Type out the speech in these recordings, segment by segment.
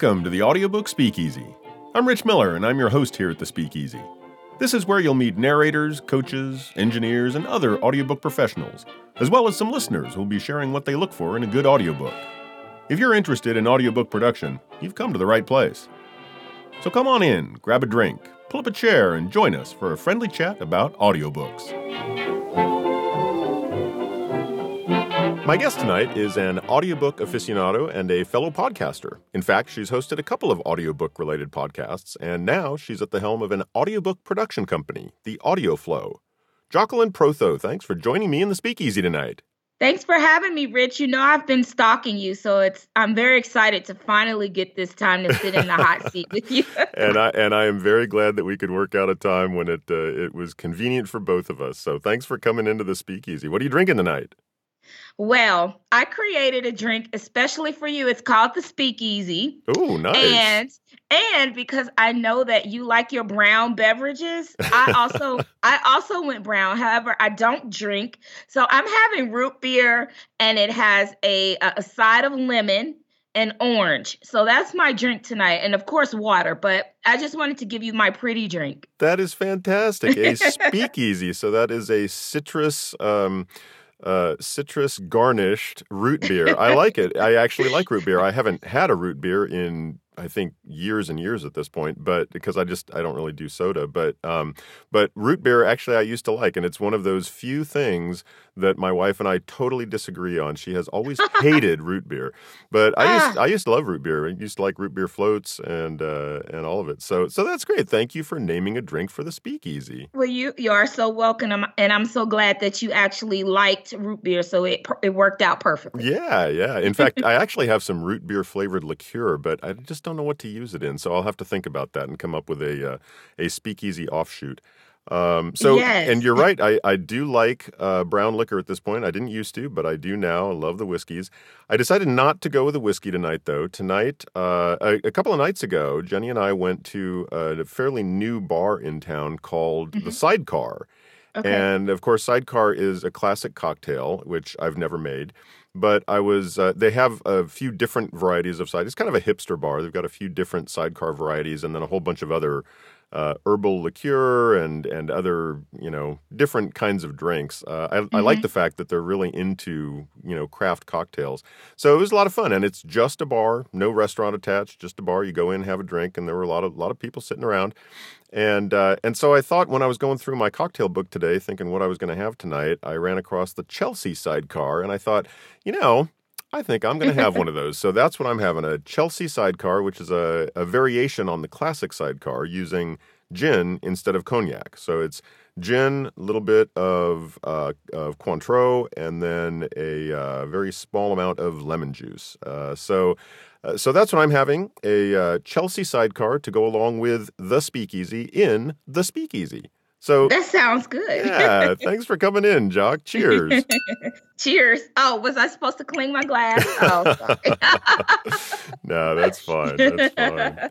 Welcome to the Audiobook Speakeasy. I'm Rich Miller, and I'm your host here at the Speakeasy. This is where you'll meet narrators, coaches, engineers, and other audiobook professionals, as well as some listeners who'll be sharing what they look for in a good audiobook. If you're interested in audiobook production, you've come to the right place. So come on in, grab a drink, pull up a chair, and join us for a friendly chat about audiobooks. My guest tonight is an audiobook aficionado and a fellow podcaster. In fact, she's hosted a couple of audiobook related podcasts, and now she's at the helm of an audiobook production company, the Audio Flow. Jocqueline Protho, thanks for joining me in the speakeasy tonight. Thanks for having me, Rich. You know I've been stalking you, so it's I'm very excited to finally get this time to sit in the hot seat with you. and I and I am very glad that we could work out a time when it uh, it was convenient for both of us. So thanks for coming into the speakeasy. What are you drinking tonight? Well, I created a drink especially for you. It's called the Speakeasy. Oh, nice. And and because I know that you like your brown beverages, I also I also went brown. However, I don't drink. So I'm having root beer and it has a a side of lemon and orange. So that's my drink tonight. And of course, water. But I just wanted to give you my pretty drink. That is fantastic. A speakeasy. so that is a citrus um uh, citrus garnished root beer. I like it. I actually like root beer. I haven't had a root beer in I think years and years at this point, but because I just I don't really do soda, but um, but root beer actually I used to like, and it's one of those few things that my wife and I totally disagree on. She has always hated root beer, but I used ah. I used to love root beer. I used to like root beer floats and uh, and all of it. So so that's great. Thank you for naming a drink for the speakeasy. Well, you you are so welcome, and I'm so glad that you actually liked root beer. So it it worked out perfectly. Yeah, yeah. In fact, I actually have some root beer flavored liqueur, but I just don't know what to use it in, so I'll have to think about that and come up with a uh, a speakeasy offshoot. Um, so, yes. and you're right. I, I do like uh, brown liquor at this point. I didn't used to, but I do now. I love the whiskeys. I decided not to go with a whiskey tonight, though. Tonight, uh, a, a, couple of nights ago, Jenny and I went to a fairly new bar in town called mm-hmm. the Sidecar. Okay. And of course, Sidecar is a classic cocktail, which I've never made but I was uh, they have a few different varieties of side. It's kind of a hipster bar. They've got a few different sidecar varieties, and then a whole bunch of other uh, herbal liqueur and and other you know different kinds of drinks. Uh, I, mm-hmm. I, like mm-hmm. the fact that they're really into you know craft cocktails. So it was a lot of fun, and it's just a bar, no restaurant attached, just a bar. You go in, have a drink, and there were a lot of lot of people sitting around. And uh, and so I thought when I was going through my cocktail book today, thinking what I was going to have tonight, I ran across the Chelsea sidecar, and I thought, you know, I think I'm going to have one of those. So that's what I'm having a Chelsea sidecar, which is a, a variation on the classic sidecar using gin instead of cognac. So it's gin, a little bit of, uh, of Cointreau, and then a uh, very small amount of lemon juice. Uh, so uh, so that's what I'm having a uh, Chelsea sidecar to go along with the Speakeasy in the Speakeasy. So that sounds good. yeah, thanks for coming in, Joc. Cheers. Cheers. Oh, was I supposed to clean my glass? Oh, no, that's fine. That's fine.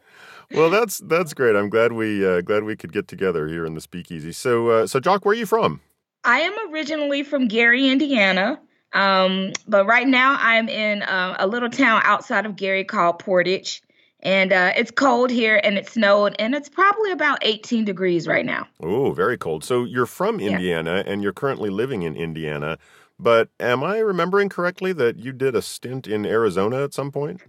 Well, that's that's great. I'm glad we uh, glad we could get together here in the Speakeasy. So, uh, so Joc, where are you from? I am originally from Gary, Indiana. Um, but right now I'm in uh, a little town outside of Gary called Portage. And uh, it's cold here and it snowed and it's probably about 18 degrees right now. Oh, very cold. So you're from Indiana yeah. and you're currently living in Indiana. But am I remembering correctly that you did a stint in Arizona at some point?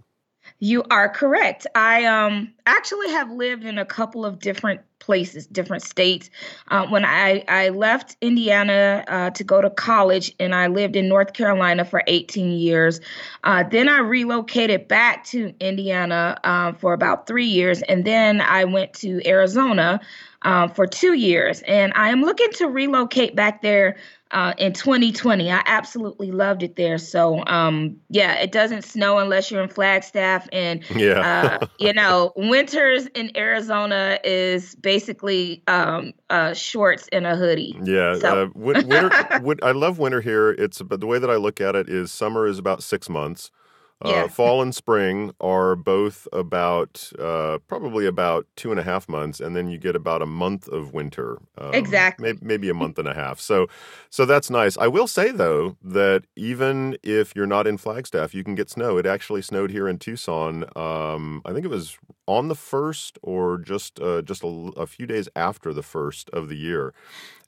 You are correct. I um actually have lived in a couple of different places, different states. Uh, when I, I left Indiana uh, to go to college, and I lived in North Carolina for 18 years. Uh, then I relocated back to Indiana uh, for about three years, and then I went to Arizona uh, for two years. And I am looking to relocate back there uh, in 2020. I absolutely loved it there. So, um, yeah, it doesn't snow unless you're in Flagstaff, and yeah, uh, you know, winters in Arizona is basically um, uh, shorts and a hoodie. Yeah, so. Uh, winter. I love winter here. It's but the way that I look at it is summer is about six months. Uh, Yeah. fall and spring are both about uh, probably about two and a half months, and then you get about a month of winter. Um, Exactly. may- maybe a month and a half. So, so that's nice. I will say though that even if you're not in Flagstaff, you can get snow. It actually snowed here in Tucson. Um, I think it was on the first or just uh, just a, a few days after the first of the year.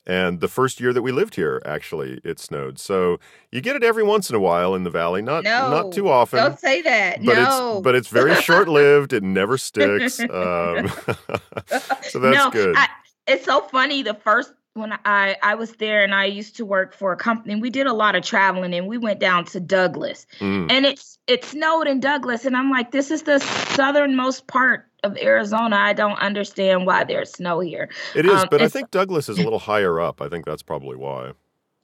And the first year that we lived here, actually, it snowed. So you get it every once in a while in the valley, not No, not too often. Don't say that. but no. it's but it's very short lived. It never sticks. Um, so that's no, good. I, it's so funny. The first when I I was there and I used to work for a company, we did a lot of traveling and we went down to Douglas Mm, and it's it snowed in Douglas and I'm like, this is the southernmost part of Arizona. I don't understand why there's snow here. it is, um, but I think Douglas is a little higher up. I think that's probably why.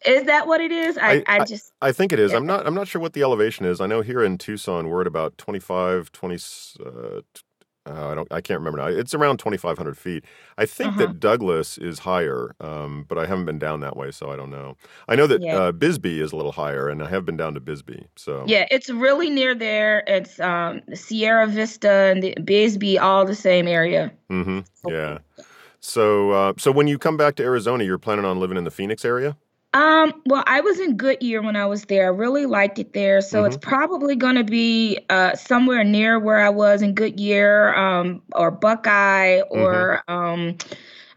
Is that what it is? I, I- I, just I think it is. Yeah. I'm not. I'm not sure what the elevation is. I know here in Tucson we're at about 25, 20. Uh, uh, I don't. I can't remember now. It's around 2,500 feet. I think Uh-huh. that Douglas is higher, um, but I haven't been down that way, so I don't know. I know that Yeah. uh, Bisbee is a little higher, and I have been down to Bisbee. So yeah, it's really near there. It's um Sierra Vista and the Bisbee, all the same area. Mm-hmm. Yeah. So, uh, so when you come back to Arizona, you're planning on living in the Phoenix area? Um, well, I was in Goodyear when I was there. I really liked it there. So it's probably going to be uh, somewhere near where I was in Goodyear um, or Buckeye or um,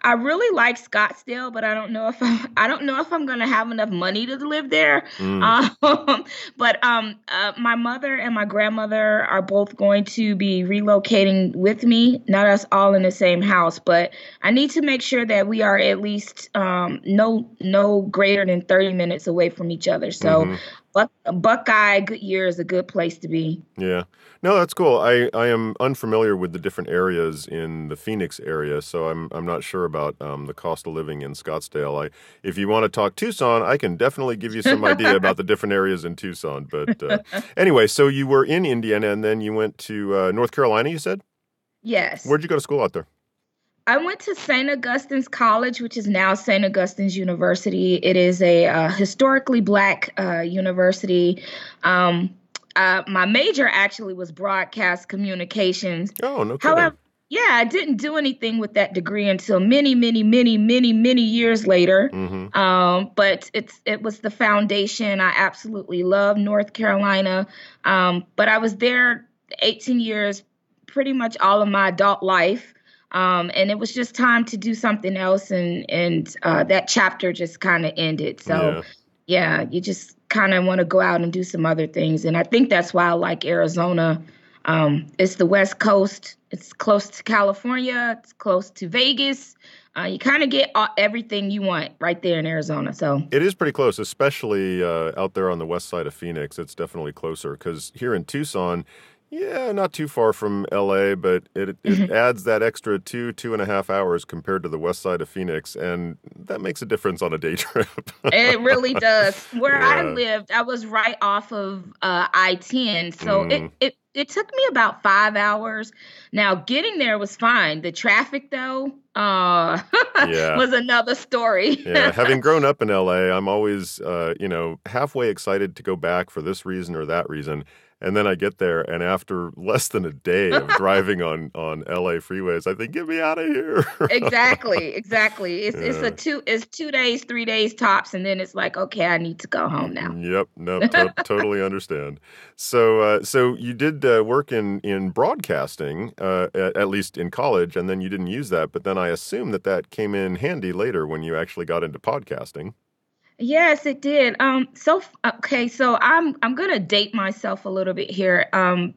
I really like Scottsdale, but I don't know if I, I don't know if I'm going to have enough money to live there. Mm. Um, but um, uh, my mother and my grandmother are both going to be relocating with me. Not us all in the same house, but I need to make sure that we are at least um, no no greater than thirty minutes away from each other. So, Mhm. Buck, Buckeye Goodyear is a good place to be. Yeah. No, that's cool. I, I am unfamiliar with the different areas in the Phoenix area, so I'm I'm not sure about um, the cost of living in Scottsdale. I if you want to talk Tucson, I can definitely give you some idea about the different areas in Tucson. But uh, anyway, so you were in Indiana, and then you went to uh, North Carolina. You said Yes. where'd you go to school out there? I went to St. Augustine's College, which is now St. Augustine's University. It is a uh, historically black uh, university. Um, uh, my major actually was broadcast communications. Oh, no kidding. However, yeah, I didn't do anything with that degree until many, many, many, many, many years later. Mm-hmm. Um, but it's it was the foundation. I absolutely love North Carolina. Um, but I was there 18 years, pretty much all of my adult life. Um, and it was just time to do something else, and and uh, that chapter just kind of ended. So Yeah. yeah, you just kind of want to go out and do some other things, and I think that's why I like Arizona. Um, it's the West Coast. It's close to California. It's close to Vegas. Uh, you kind of get all, everything you want right there in Arizona. So It is pretty close, especially uh, out there on the west side of Phoenix. It's definitely closer because here in Tucson, yeah, not too far from LA, but it, it Mm-hmm. adds that extra two, two and a half hours compared to the west side of Phoenix. And that makes a difference on a day trip. it really does. Where I lived, I was right off of uh, I 10. So Mm. it, it, it took me about five hours. Now, getting there was fine. The traffic, though, uh, Yeah. was another story. yeah, having grown up in LA, I'm always, uh, you know, halfway excited to go back for this reason or that reason. And then I get there, and after less than a day of driving on, on LA freeways, I think, get me out of here. exactly, exactly. It's it's a two it's two days, three days tops, and then it's like, okay, I need to go home now. Yep, no, to- totally understand. So, uh, so you did uh, work in in broadcasting, uh, at, at least in college, and then you didn't use that. But then I assume that that came in handy later when you actually got into podcasting. Yes, it did. Um, so okay, so I'm I'm gonna date myself a little bit here. Um,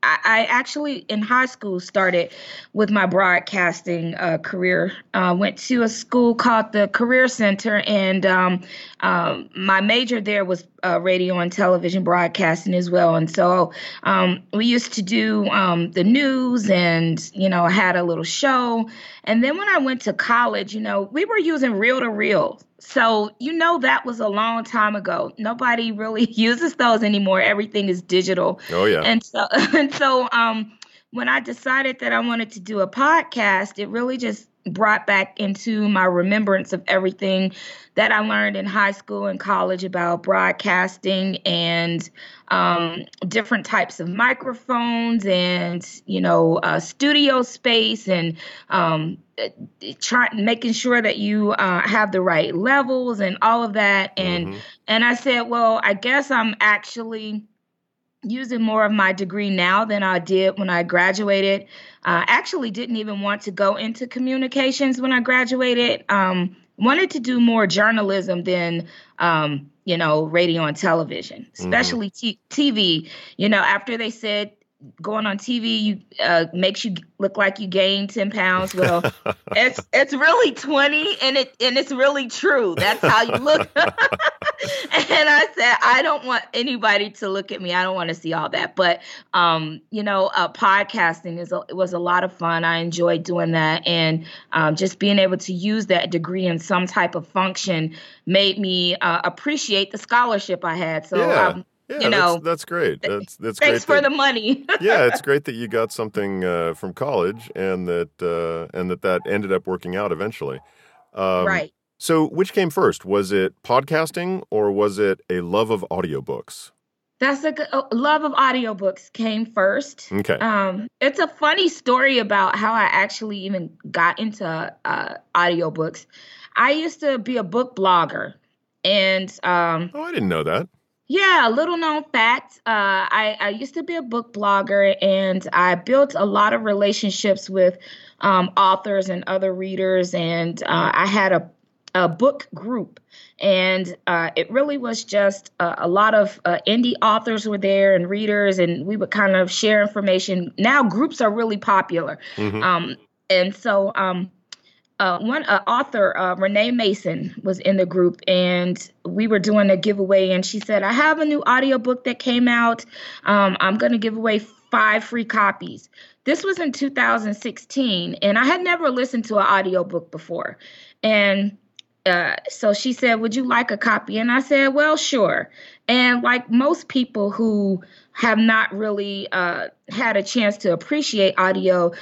I, I actually in high school started with my broadcasting uh, career. Uh, went to a school called the Career Center, and um, um, my major there was uh, radio and television broadcasting as well. And so um, we used to do um, the news, and you know, had a little show. And then when I went to college, you know, we were using reel to reel. So, you know, that was a long time ago. Nobody really uses those anymore. Everything is digital. Oh yeah, And so, and so, um, when I decided that I wanted to do a podcast, it really just brought back into my remembrance of everything that I learned in high school and college about broadcasting and um, different types of microphones and you know uh, studio space and um, try, making sure that you uh, have the right levels and all of that and mm-hmm. and I said well I guess I'm actually using more of my degree now than I did when I graduated. Uh, actually, didn't even want to go into communications when I graduated. Um, wanted to do more journalism than um, you know radio and television, mm-hmm. especially mm-hmm. t- TV. You know, after they said going on TV you uh, makes you look like you gained 10 pounds. Well, it's it's really 20 and it and it's really true. That's how you look. and I said I don't want anybody to look at me. I don't want to see all that. But um, you know, uh, podcasting is a, it was a lot of fun. I enjoyed doing that and um, just being able to use that degree in some type of function made me uh, appreciate the scholarship I had. So yeah. um, yeah, you know, that's, that's great. That's that's thanks great for that, the money. yeah, it's great that you got something uh, from college and that uh, and that that ended up working out eventually. Um, right. So, which came first? Was it podcasting or was it a love of audiobooks? That's a uh, love of audiobooks came first. Okay. Um, it's a funny story about how I actually even got into uh, audiobooks. I used to be a book blogger, and um, oh, I didn't know that. Yeah, a little known fact. Uh, I, I used to be a book blogger and I built a lot of relationships with um, authors and other readers. And uh, I had a, a book group. And uh, it really was just a, a lot of uh, indie authors were there and readers, and we would kind of share information. Now, groups are really popular. Mm-hmm. Um, and so, um, uh, one uh, author, uh, Renee Mason, was in the group, and we were doing a giveaway. And she said, "I have a new audiobook that came out. Um, I'm going to give away five free copies." This was in 2016, and I had never listened to an audiobook before. And uh, so she said, "Would you like a copy?" And I said, "Well, sure." And like most people who have not really uh, had a chance to appreciate audio,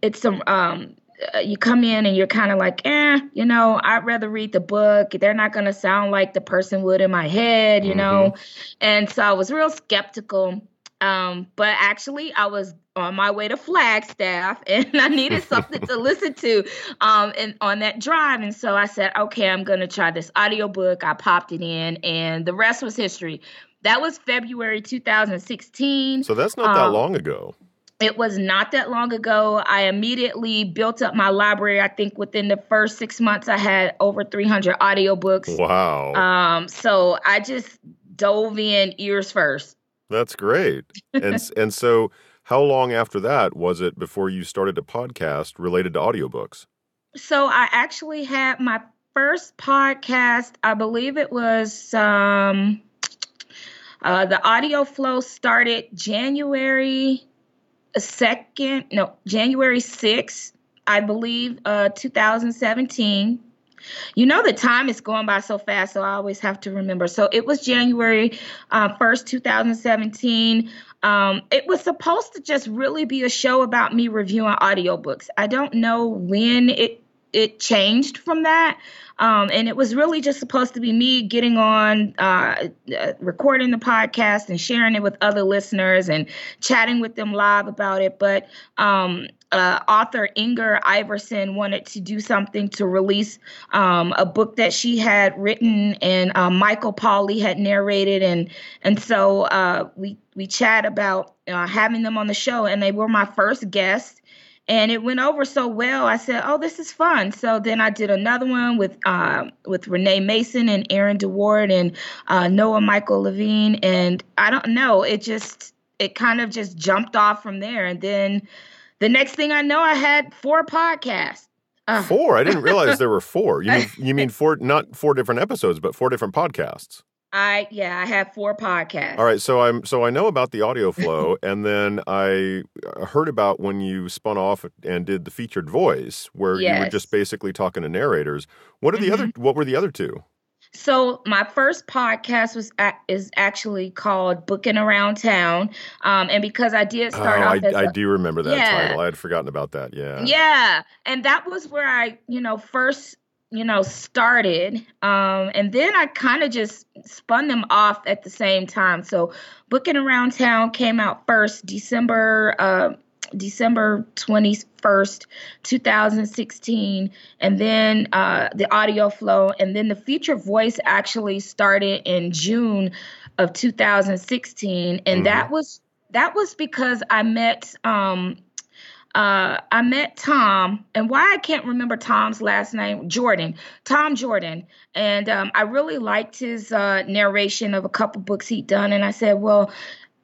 it's some um, uh, you come in and you're kind of like, eh, you know, I'd rather read the book. They're not going to sound like the person would in my head, you mm-hmm. know? And so I was real skeptical. Um, but actually, I was on my way to Flagstaff and I needed something to listen to um, and on that drive. And so I said, okay, I'm going to try this audiobook. I popped it in, and the rest was history. That was February 2016. So that's not um, that long ago. It was not that long ago. I immediately built up my library. I think within the first six months, I had over 300 audiobooks. Wow. Um, so I just dove in ears first. That's great. And and so how long after that was it before you started a podcast related to audiobooks? So I actually had my first podcast, I believe it was um uh, the audio flow started January second, no, January 6th, I believe, uh, 2017. You know, the time is going by so fast, so I always have to remember. So it was January uh, 1st, 2017. Um, it was supposed to just really be a show about me reviewing audiobooks. I don't know when it it changed from that. Um, and it was really just supposed to be me getting on, uh, uh, recording the podcast and sharing it with other listeners and chatting with them live about it. But um, uh, author Inger Iverson wanted to do something to release um, a book that she had written, and uh, Michael Pauly had narrated, and and so uh, we we chat about uh, having them on the show, and they were my first guest and it went over so well. I said, "Oh, this is fun." So then I did another one with uh, with Renee Mason and Erin deWard and uh, Noah Michael Levine, and I don't know, it just it kind of just jumped off from there, and then the next thing I know, I had four podcasts. Uh, four? I didn't realize there were four. You mean you mean four? Not four different episodes, but four different podcasts. I yeah, I have four podcasts. All right, so I'm so I know about the audio flow, and then I uh, heard about when you spun off and did the featured voice, where yes. you were just basically talking to narrators. What are the mm-hmm. other? What were the other two? So my first podcast was is actually called Booking Around Town, um, and because I did start oh, off, I, as I a, do remember that yeah, title. I had forgotten about that. Yeah, yeah, and that was where I, you know, first, you know, started, um, and then I kind of just spun them off at the same time. So Booking Around Town came out first, December. Uh, December 21st, 2016. And then uh, the audio flow. And then the feature voice actually started in June of 2016. And mm-hmm. that was that was because I met um, uh, I met Tom, and why I can't remember Tom's last name, Jordan, Tom Jordan, and um, I really liked his uh, narration of a couple books he'd done, and I said, well,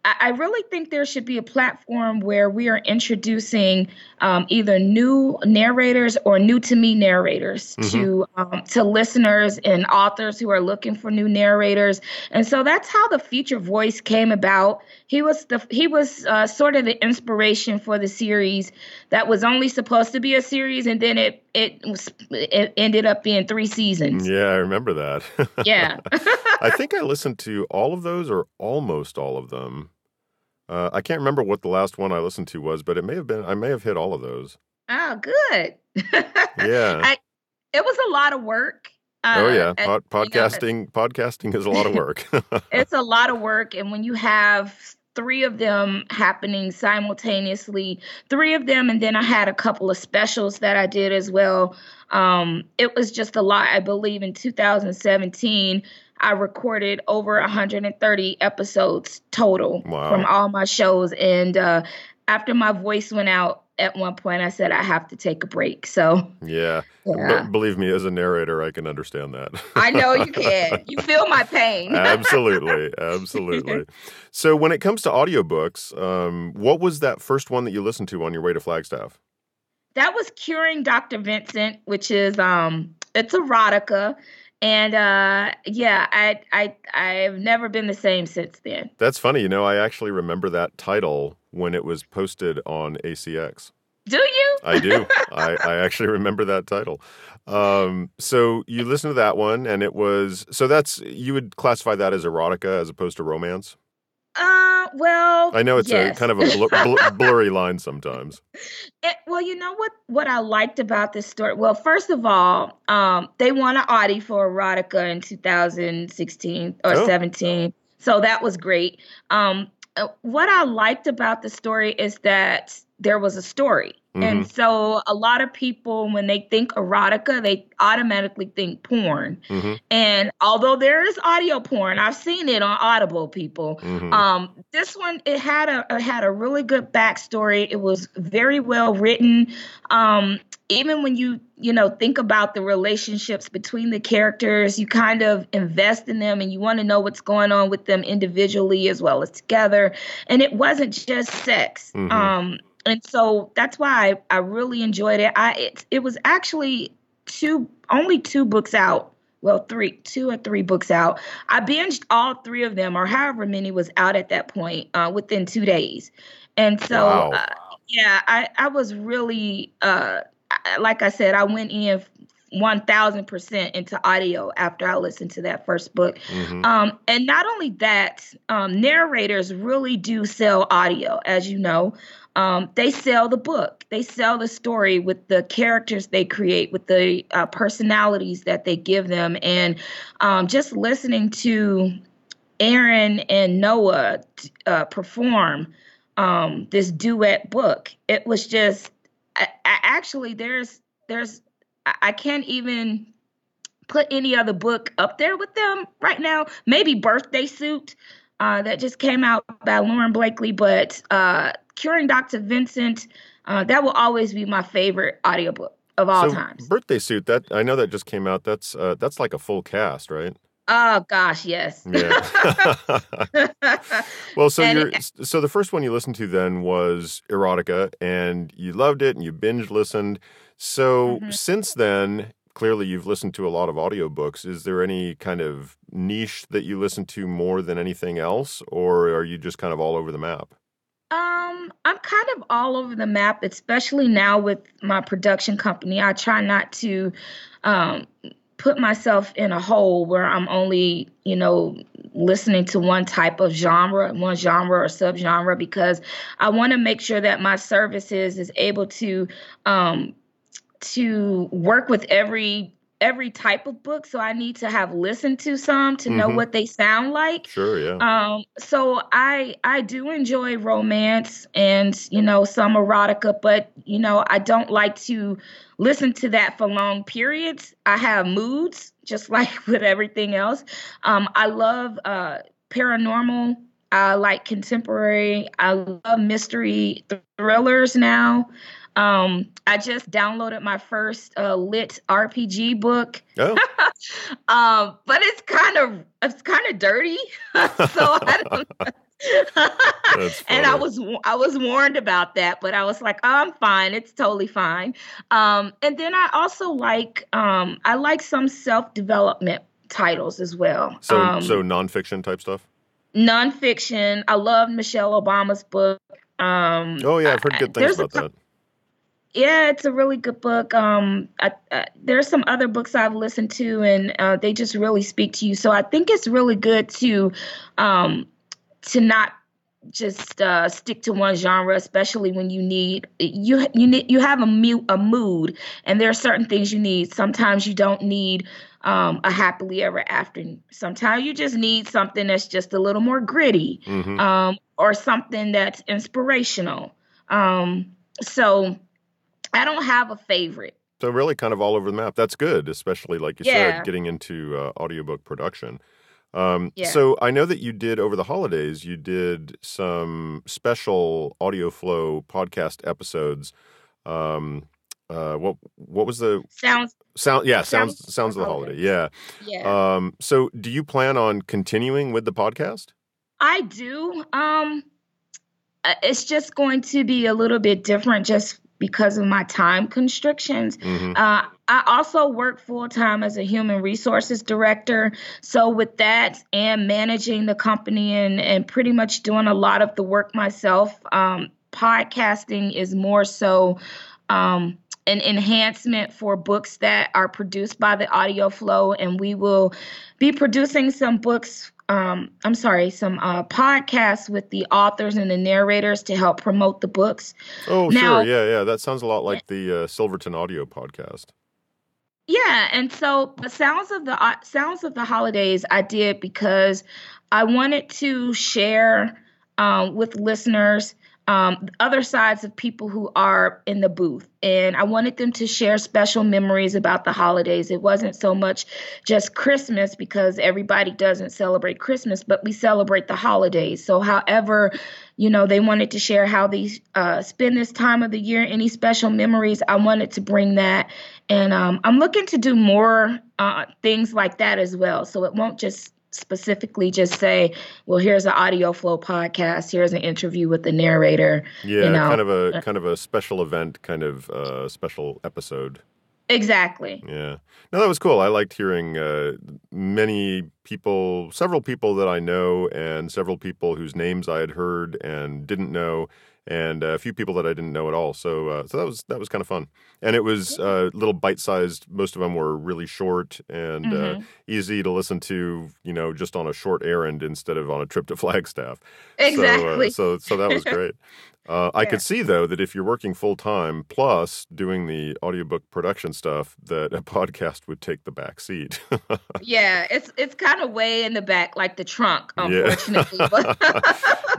I really think there should be a platform where we are introducing um, either new narrators or new to me narrators mm-hmm. to um, to listeners and authors who are looking for new narrators. And so that's how the feature voice came about. He was the he was uh, sort of the inspiration for the series that was only supposed to be a series, and then it it was it ended up being three seasons. Yeah, I remember that. yeah, I think I listened to all of those or almost all of them. Uh, I can't remember what the last one I listened to was, but it may have been. I may have hit all of those. Oh, good. yeah, I, it was a lot of work. Uh, oh yeah, Pod, podcasting. You know, podcasting is a lot of work. it's a lot of work, and when you have three of them happening simultaneously, three of them, and then I had a couple of specials that I did as well. Um, it was just a lot. I believe in 2017, I recorded over 130 episodes total wow. from all my shows. And uh, after my voice went out at one point, I said I have to take a break. So yeah, yeah. believe me, as a narrator, I can understand that. I know you can. You feel my pain. absolutely, absolutely. So when it comes to audiobooks, um, what was that first one that you listened to on your way to Flagstaff? That was Curing Dr. Vincent, which is um, it's erotica and uh, yeah, I I I've never been the same since then. That's funny. You know, I actually remember that title when it was posted on ACX. Do you? I do. I, I actually remember that title. Um, so you listened to that one, and it was so that's you would classify that as erotica as opposed to romance. Uh, well, I know it's yes. a kind of a bl- bl- blurry line sometimes. It, well, you know what? What I liked about this story. Well, first of all, um, they won an Audie for erotica in 2016 or oh. 17, so that was great. Um, uh, what I liked about the story is that there was a story. Mm-hmm. And so a lot of people, when they think erotica, they automatically think porn. Mm-hmm. And although there is audio porn, I've seen it on Audible. People, mm-hmm. um, this one it had a it had a really good backstory. It was very well written. Um, even when you you know think about the relationships between the characters, you kind of invest in them and you want to know what's going on with them individually as well as together. And it wasn't just sex. Mm-hmm. Um, and so that's why I, I really enjoyed it. I it, it was actually two only two books out. Well, three, two or three books out. I binged all three of them, or however many was out at that point, uh, within two days. And so, wow. uh, yeah, I I was really, uh, like I said, I went in 1000% into audio after I listened to that first book. Mm-hmm. Um, and not only that, um, narrators really do sell audio, as you know. Um, they sell the book, they sell the story with the characters they create, with the uh, personalities that they give them. And um, just listening to Erin and Noah uh, perform um, this duet book, it was just I, I actually there's there's I can't even put any other book up there with them right now. Maybe Birthday Suit uh, that just came out by Lauren Blakely, but uh, Curing Dr. Vincent, uh, that will always be my favorite audiobook of all so times. Birthday Suit, that I know that just came out. That's uh, that's like a full cast, right? Oh gosh, yes. Yeah. well, so you so the first one you listened to then was erotica, and you loved it, and you binge listened. So mm-hmm. since then, clearly you've listened to a lot of audiobooks. Is there any kind of niche that you listen to more than anything else, or are you just kind of all over the map? Um, I'm kind of all over the map, especially now with my production company. I try not to um, put myself in a hole where I'm only, you know, listening to one type of genre, one genre or subgenre, because I want to make sure that my services is able to um, to work with every every type of book so i need to have listened to some to know Mhm. what they sound like. Sure, yeah. um so i i do enjoy romance and you know some erotica but you know i don't like to listen to that for long periods. I have moods just like with everything else. Um i love uh paranormal. I like contemporary. I love mystery thrillers now um i just downloaded my first uh, lit rpg book oh, um, but it's kind of it's kind of dirty. so I don't. And I was I was warned about that, but I was like, oh, I'm fine. It's totally fine. Um, and then I also like um, I like some self development titles as well. so um, so nonfiction type stuff. nonfiction. I love Michelle Obama's book. Um, Oh yeah, I've heard good things there's a about that. Yeah, it's a really good book. Um, I, I, there's some other books I've listened to, and uh, they just really speak to you. So I think it's really good to, um, to not just uh, stick to one genre, especially when you need you you need you have a mu- a mood, and there are certain things you need. Sometimes you don't need um, a happily ever after. Sometimes you just need something that's just a little more gritty hmm um, or something that's inspirational. Um, so I don't have a favorite. So really, kind of all over the map. That's good, especially like you Yeah. said, getting into uh, audiobook production. Um, Yeah. So I know that you did over the holidays. You did some special audio flow podcast episodes. Um, uh, what what was the Sounds sound? Yeah, Sounds sounds sounds of the holiday. Yeah. yeah. Um, so do you plan on continuing with the podcast? I do. Um, uh, it's just going to be a little bit different just because of my time constrictions. hmm Uh, I also work full time as a human resources director. So, with that and managing the company and, and pretty much doing a lot of the work myself, um, podcasting is more so um, an enhancement for books that are produced by the Audio Flow. And we will be producing some books. Um, I'm sorry, some uh, podcasts with the authors and the narrators to help promote the books. Oh, Now- sure. Yeah, yeah. That sounds a lot like the uh, Silverton audio podcast. Yeah, and so the sounds of the uh, sounds of the holidays I did because I wanted to share um, with listeners um, other sides of people who are in the booth, and I wanted them to share special memories about the holidays. It wasn't so much just Christmas because everybody doesn't celebrate Christmas, but we celebrate the holidays. So, however, you know, they wanted to share how they uh, spend this time of the year, any special memories. I wanted to bring that and um, I'm looking to do more uh, things like that as well. So it won't just specifically just say, well, here's an audio flow podcast, here's an interview with the narrator. Yeah, know, kind of a uh, kind of a special event, kind of uh, special episode. Exactly. Yeah. No, that was cool. I liked hearing uh, many people, several people that I know, and several people whose names I had heard and didn't know, and a few people that I didn't know at all. So, uh, so that was that was kind of fun. And it was uh, little bite-sized. Most of them were really short and uh, Mhm. easy to listen to. You know, just on a short errand instead of on a trip to Flagstaff. Exactly. So, uh, so, so that was great. Uh, I could see though that if you're working full time plus doing the audiobook production stuff, that a podcast would take the back seat. yeah, it's it's kind of way in the back, like the trunk, unfortunately. but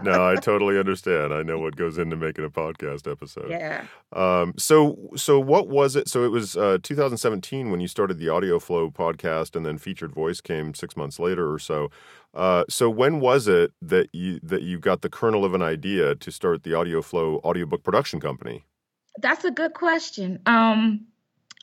no, I totally understand. I know what goes into making a podcast episode. yeah. Um, so, so what was it? So it was uh, 2017 when you started the Audio Flow podcast, and then Featured Voice came six months later or so. Uh, so when was it that you that you got the kernel of an idea to start the Audio Flow audiobook production company? That's a good question. Um,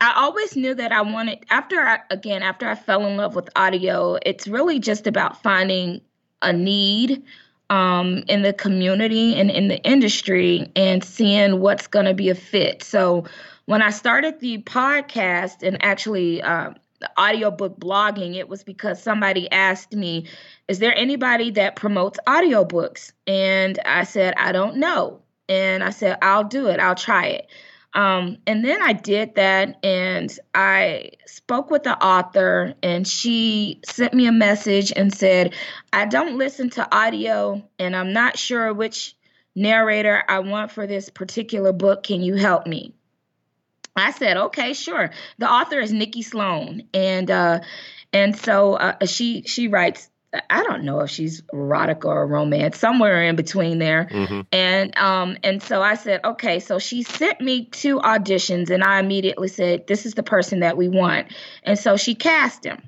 I always knew that I wanted after I again after I fell in love with audio, it's really just about finding a need um, in the community and in the industry and seeing what's going to be a fit. So when I started the podcast and actually uh, the audiobook blogging, it was because somebody asked me, "Is there anybody that promotes audiobooks?" And I said, "I don't know." And I said, "I'll do it. I'll try it." Um, and then I did that and I spoke with the author, and she sent me a message and said, I don't listen to audio, and I'm not sure which narrator I want for this particular book. Can you help me? I said, okay, sure. The author is Nikki Sloan, and uh, and so uh, she she writes I don't know if she's erotic or romance, somewhere in between there. Mm-hmm. And um and so I said, okay, so she sent me two auditions and I immediately said, this is the person that we want. And so she cast him.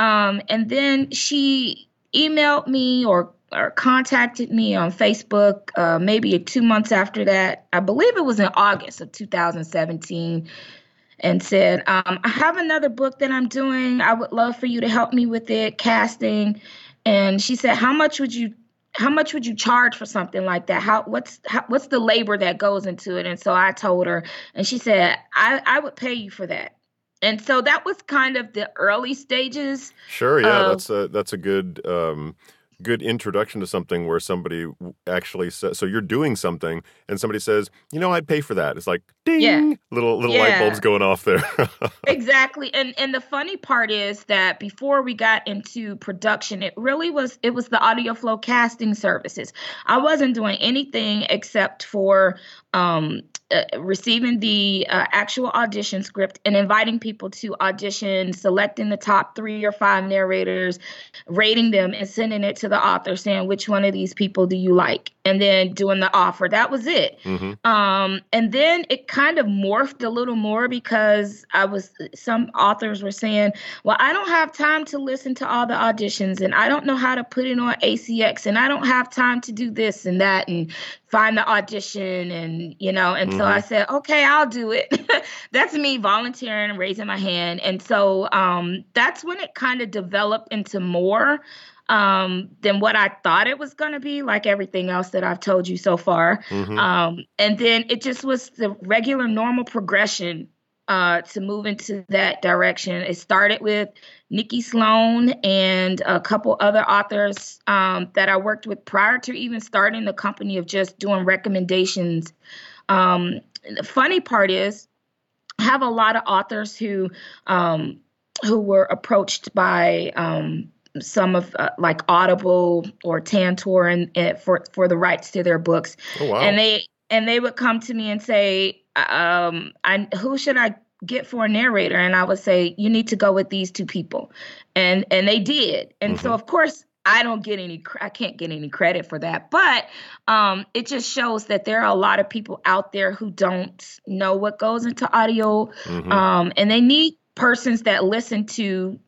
Um and then she emailed me or or contacted me on Facebook uh, maybe two months after that. I believe it was in August of 2017 and said, um, I have another book that I'm doing. I would love for you to help me with it, casting. And she said, How much would you how much would you charge for something like that? How what's how, what's the labor that goes into it? And so I told her, and she said, I, I would pay you for that. And so that was kind of the early stages. Sure, yeah, of, that's a that's a good um, good introduction to something where somebody actually says, so you're doing something and somebody says, you know, I'd pay for that. It's like, ding, yeah. little, little yeah. light bulbs going off there. exactly. And, and the funny part is that before we got into production, it really was, it was the audio flow casting services. I wasn't doing anything except for um, uh, receiving the uh, actual audition script and inviting people to audition, selecting the top three or five narrators, rating them, and sending it to the author saying which one of these people do you like, and then doing the offer. That was it. Mm-hmm. Um, and then it kind of morphed a little more because I was some authors were saying, "Well, I don't have time to listen to all the auditions, and I don't know how to put it on ACX, and I don't have time to do this and that, and find the audition and you know and mm-hmm. so i mm-hmm. said okay i'll do it that's me volunteering and raising my hand and so um, that's when it kind of developed into more um, than what i thought it was going to be like everything else that i've told you so far mm-hmm. um, and then it just was the regular normal progression uh, to move into that direction. It started with Nikki Sloan and a couple other authors um, that I worked with prior to even starting the company of just doing recommendations. Um, the funny part is, I have a lot of authors who um, who were approached by um, some of uh, like Audible or Tantor and, and, for for the rights to their books, oh, wow. and they and they would come to me and say, um, I, who should I get for a narrator? And I would say, you need to go with these two people, and and they did. And mm-hmm. so of course I don't get any I can't get any credit for that, but um, it just shows that there are a lot of people out there who don't know what goes into audio, mm-hmm. um, and they need persons that listen to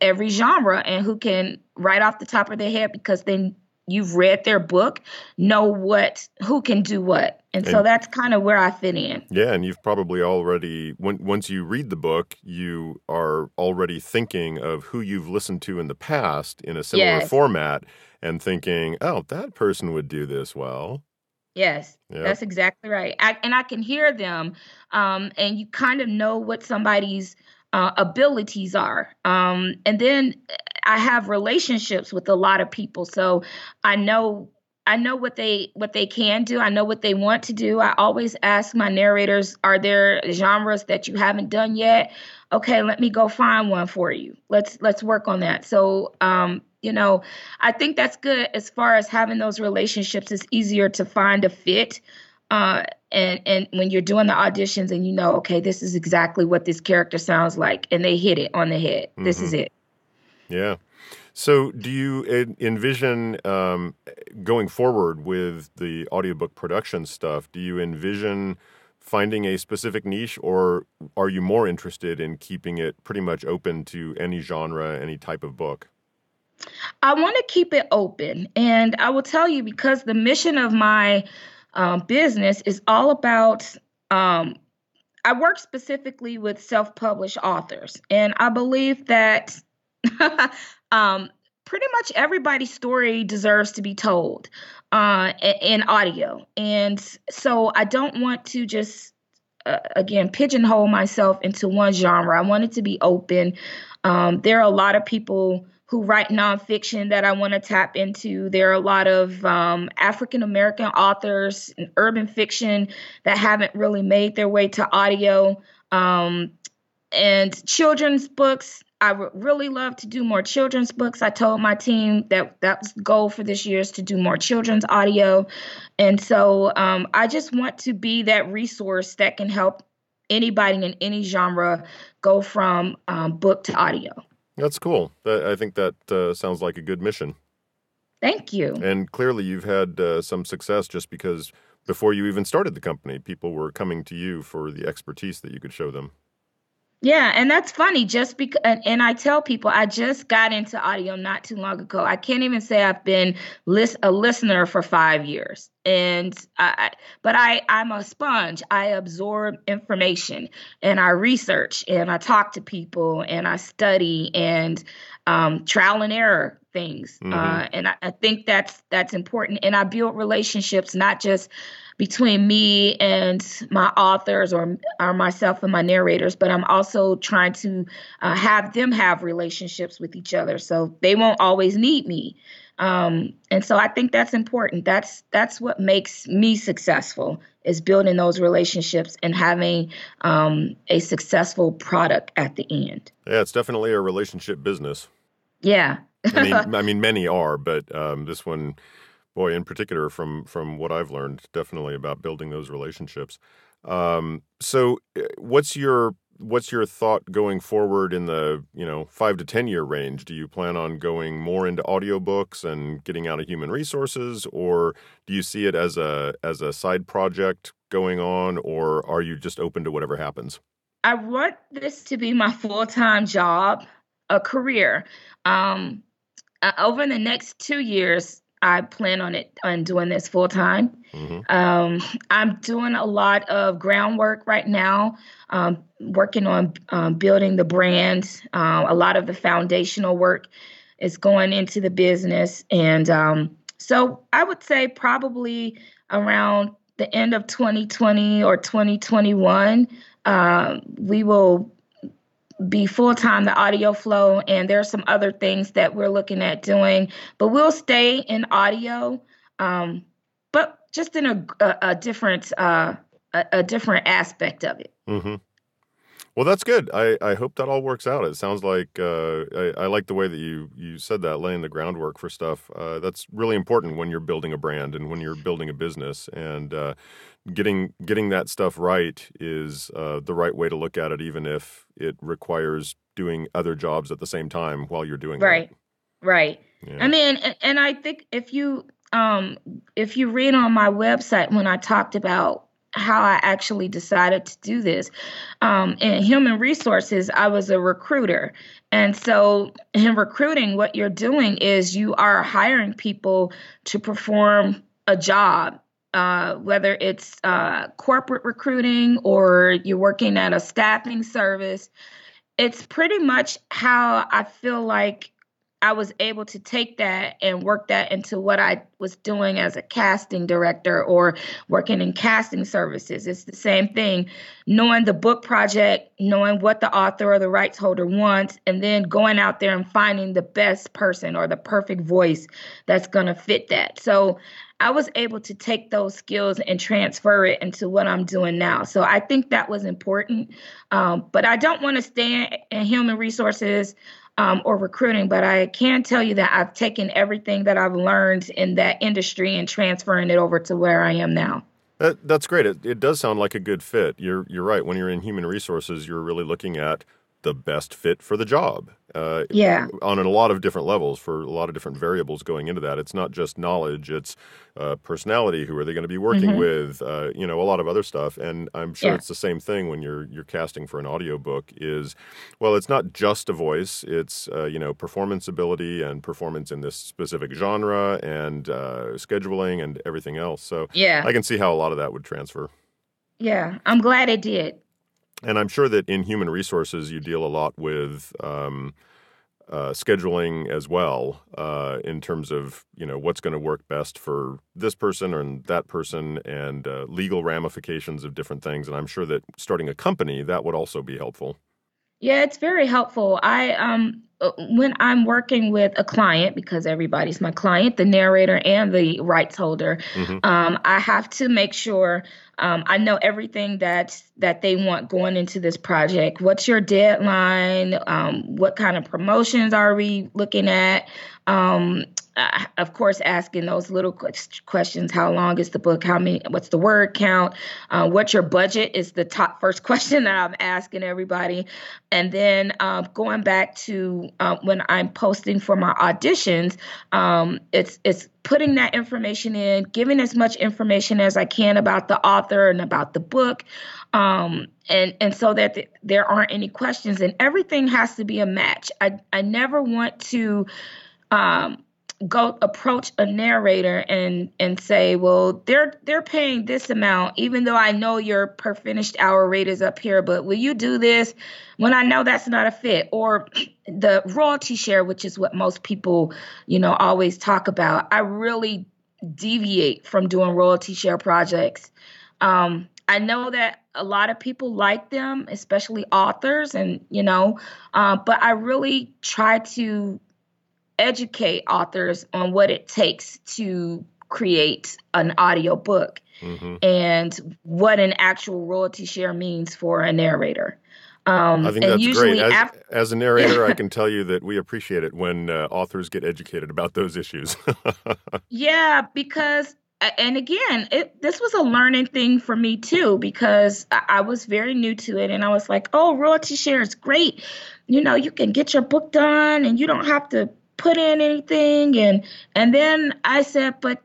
every genre and who can right off the top of their head because they you've read their book know what who can do what and, and so that's kind of where i fit in yeah and you've probably already when, once you read the book you are already thinking of who you've listened to in the past in a similar yes. format and thinking oh that person would do this well Yes, yep. that's exactly right. I, and I can hear them, um, and you kind of know what somebody's uh, abilities are. Um, and then I have relationships with a lot of people, so I know I know what they what they can do. I know what they want to do. I always ask my narrators, are there genres that you haven't done yet? Okay, let me go find one for you. Let's let's work on that. So um, you know, I think that's good as far as having those relationships. It's easier to find a fit uh, and and when you're doing the auditions and you know, okay, this is exactly what this character sounds like, and they hit it on the head. Mm-hmm. This is mm-hmm. it. Yeah. So, do you envision um, going forward with the audiobook production stuff? Do you envision finding a specific niche, or are you more interested in keeping it pretty much open to any genre, any type of book? I want to keep it open. And I will tell you because the mission of my um, business is all about. Um, I work specifically with self published authors, and I believe that um, pretty much everybody's story deserves to be told uh, in audio. And so I don't want to just, uh, again, pigeonhole myself into one genre. I want it to be open. Um, there are a lot of people who write nonfiction that I want to tap into. There are a lot of um, African American authors in urban fiction that haven't really made their way to audio. Um, and children's books. I would really love to do more children's books. I told my team that that was the goal for this year is to do more children's audio. And so um, I just want to be that resource that can help anybody in any genre go from um, book to audio. That's cool. I think that uh, sounds like a good mission. Thank you. And clearly, you've had uh, some success just because before you even started the company, people were coming to you for the expertise that you could show them. Yeah, and that's funny. Just because, and I tell people, I just got into audio not too long ago. I can't even say I've been list, a listener for five years, and I, but I, I'm a sponge. I absorb information, and I research, and I talk to people, and I study, and um, trial and error things. Mm-hmm. Uh, and I, I think that's that's important. And I build relationships, not just between me and my authors or, or myself and my narrators, but I'm also trying to uh, have them have relationships with each other. So they won't always need me. Um, and so I think that's important. That's that's what makes me successful is building those relationships and having um, a successful product at the end. Yeah, it's definitely a relationship business. Yeah. I mean, I mean, many are, but um, this one boy, in particular, from from what I've learned, definitely about building those relationships. Um, so, eh, what's your what's your thought going forward in the you know five to ten year range? Do you plan on going more into audiobooks and getting out of human resources, or do you see it as a as a side project going on, or are you just open to whatever happens? I want this to be my full time job, a career. Um, uh, over the next two years, I plan on it on doing this full time. Mm-hmm. Um, I'm doing a lot of groundwork right now, um, working on um, building the brand. Uh, a lot of the foundational work is going into the business, and um, so I would say probably around the end of 2020 or 2021, uh, we will be full time the audio flow and there are some other things that we're looking at doing but we'll stay in audio um, but just in a, a, a different uh, a, a, different aspect of it mm-hmm. Well that's good I, I hope that all works out it sounds like uh, I, I, like the way that you you said that laying the groundwork for stuff uh, that's really important when you're building a brand and when you're building a business and uh, getting getting that stuff right is uh, the right way to look at it, even if it requires doing other jobs at the same time while you're doing right, that. right. Yeah. I mean, and I think if you um, if you read on my website when I talked about how I actually decided to do this. Um, in human resources, I was a recruiter. And so, in recruiting, what you're doing is you are hiring people to perform a job uh, whether it's uh, corporate recruiting or you're working at a staffing service, it's pretty much how I feel like I was able to take that and work that into what I was doing as a casting director or working in casting services. It's the same thing, knowing the book project, knowing what the author or the rights holder wants, and then going out there and finding the best person or the perfect voice that's going to fit that. So I was able to take those skills and transfer it into what I'm doing now. So I think that was important. Um, but I don't want to stay in human resources um, or recruiting, but I can tell you that I've taken everything that I've learned in that industry and transferring it over to where I am now. That, that's great. It, it does sound like a good fit. You're you're right. When you're in human resources, you're really looking at the best fit for the job. Uh, yeah. On a lot of different levels for a lot of different variables going into that. It's not just knowledge, it's uh, personality. Who are they going to be working mm-hmm. with? Uh, you know, a lot of other stuff. And I'm sure yeah. it's the same thing when you're you're casting for an audiobook is, well, it's not just a voice. It's, uh, you know, performance ability and performance in this specific genre and uh, scheduling and everything else. So yeah. I can see how a lot of that would transfer. Yeah, I'm glad it did and I'm sure that in human resources you deal a lot with um, uh, scheduling as well, uh, in terms of you know what's going to work best for this person or that person, and uh, legal ramifications of different things. And I'm sure that starting a company that would also be helpful. Yeah, it's very helpful. I um uh, when I'm working with a client, because everybody's my client, the narrator and the rights holder, mm-hmm. um, I have to make sure um, I know everything that that they want going into this project. What's your deadline? Um, what kind of promotions are we looking at? Um, uh, of course, asking those little questions: How long is the book? How many? What's the word count? Uh, what's your budget? Is the top first question that I'm asking everybody, and then uh, going back to uh, when I'm posting for my auditions, um, it's it's putting that information in, giving as much information as I can about the author and about the book, um, and and so that th- there aren't any questions, and everything has to be a match. I I never want to. Um, go approach a narrator and and say, well, they're they're paying this amount, even though I know your per finished hour rate is up here, but will you do this when I know that's not a fit? Or the royalty share, which is what most people, you know, always talk about. I really deviate from doing royalty share projects. Um, I know that a lot of people like them, especially authors, and you know, uh, but I really try to educate authors on what it takes to create an audio book mm-hmm. and what an actual royalty share means for a narrator. Um, I think that's great. As, after, as, a narrator, I can tell you that we appreciate it when uh, authors get educated about those issues. yeah, because and again, it, this was a learning thing for me too because I, I was very new to it, and I was like, "Oh, royalty share is great. You know, you can get your book done, and you don't have to put in anything and and then I said but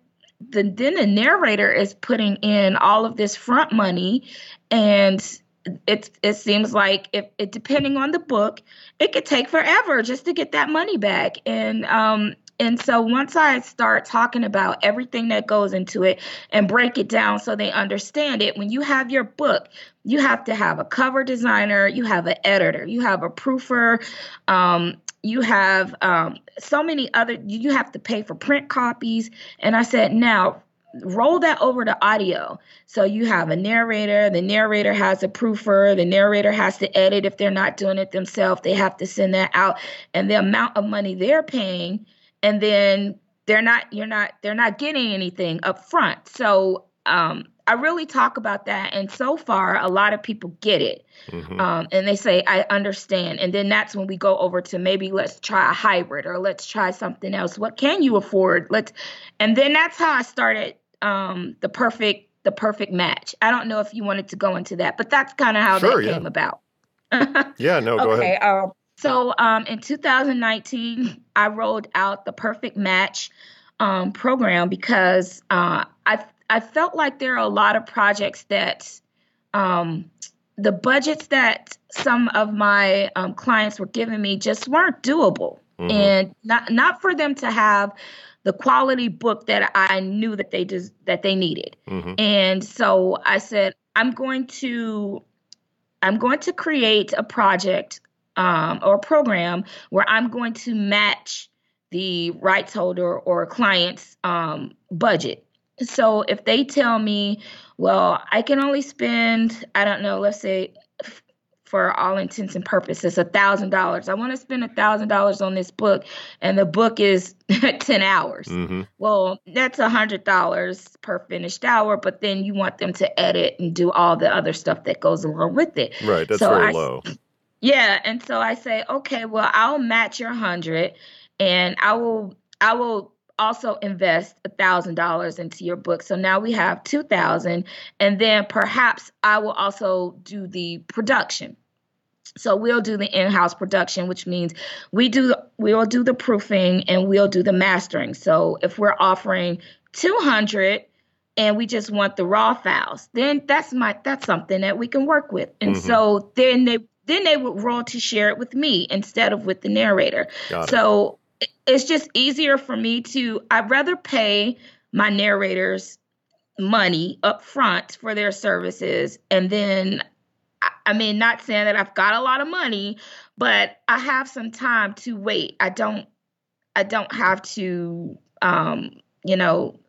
the, then the narrator is putting in all of this front money and it it seems like if it depending on the book it could take forever just to get that money back. And um and so once I start talking about everything that goes into it and break it down so they understand it, when you have your book, you have to have a cover designer, you have an editor, you have a proofer, um, you have um, so many other you have to pay for print copies. And i said now roll that over to audio. So you have a narrator the narrator has a proofer the narrator has to edit if they're not doing it themselves. They have to send that out. And the amount of money they're paying and then they're not you're not they're not getting anything up front. So um, I really talk about that. And so far, a lot of people get it. Mm-hmm. Um, and they say, I understand. And then that's when we go over to maybe let's try a hybrid or let's try something else. What can you afford? Let's, and then that's how I started um, the perfect, the perfect match. I don't know if you wanted to go into that, but that's kind of how sure, that yeah. came about. yeah, no, go okay, ahead. Uh, so um, in 2019, I rolled out the perfect match um, program because uh, I I felt like there are a lot of projects that um, the budgets that some of my um, clients were giving me just weren't doable, mm-hmm. and not not for them to have the quality book that I knew that they just that they needed. Mm-hmm. And so I said, I'm going to I'm going to create a project um, or a program where I'm going to match the rights holder or client's um, budget. So if they tell me, well, I can only spend, I don't know, let's say for all intents and purposes, a thousand dollars. I want to spend a thousand dollars on this book, and the book is ten hours. Mm-hmm. Well, that's a hundred dollars per finished hour, but then you want them to edit and do all the other stuff that goes along with it. Right, that's so very I, low. Yeah, and so I say, okay, well, I'll match your hundred, and I will, I will also invest a thousand dollars into your book. So now we have two thousand and then perhaps i will also do the production. So we'll do the in-house production which means we do we'll do the proofing and we'll do the mastering. So if we're offering 200 and we just want the raw files then that's my that's something that we can work with. And mm-hmm. so then they then they would royalty share it with me instead of with the narrator. So it's just easier for me to I'd rather pay my narrators money up front for their services and then I mean not saying that I've got a lot of money but I have some time to wait. I don't I don't have to um you know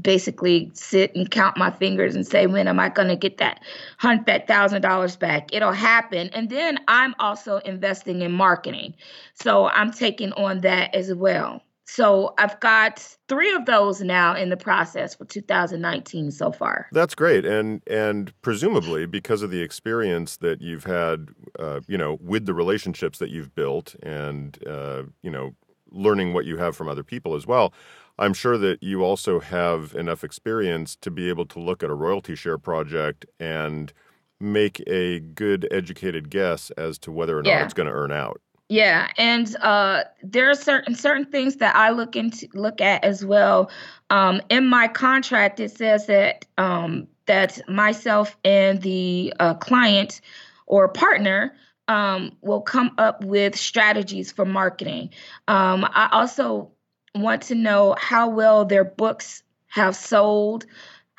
basically sit and count my fingers and say when am i going to get that hunt that thousand dollars back it'll happen and then i'm also investing in marketing so i'm taking on that as well so I've got three of those now in the process for 2019 so far. That's great, and and presumably because of the experience that you've had, uh, you know, with the relationships that you've built, and uh, you know, learning what you have from other people as well. I'm sure that you also have enough experience to be able to look at a royalty share project and make a good educated guess as to whether or not yeah. it's going to earn out. Yeah, and uh, there are certain certain things that I look into look at as well. Um, in my contract, it says that um, that myself and the uh, client or partner um, will come up with strategies for marketing. Um, I also want to know how well their books have sold,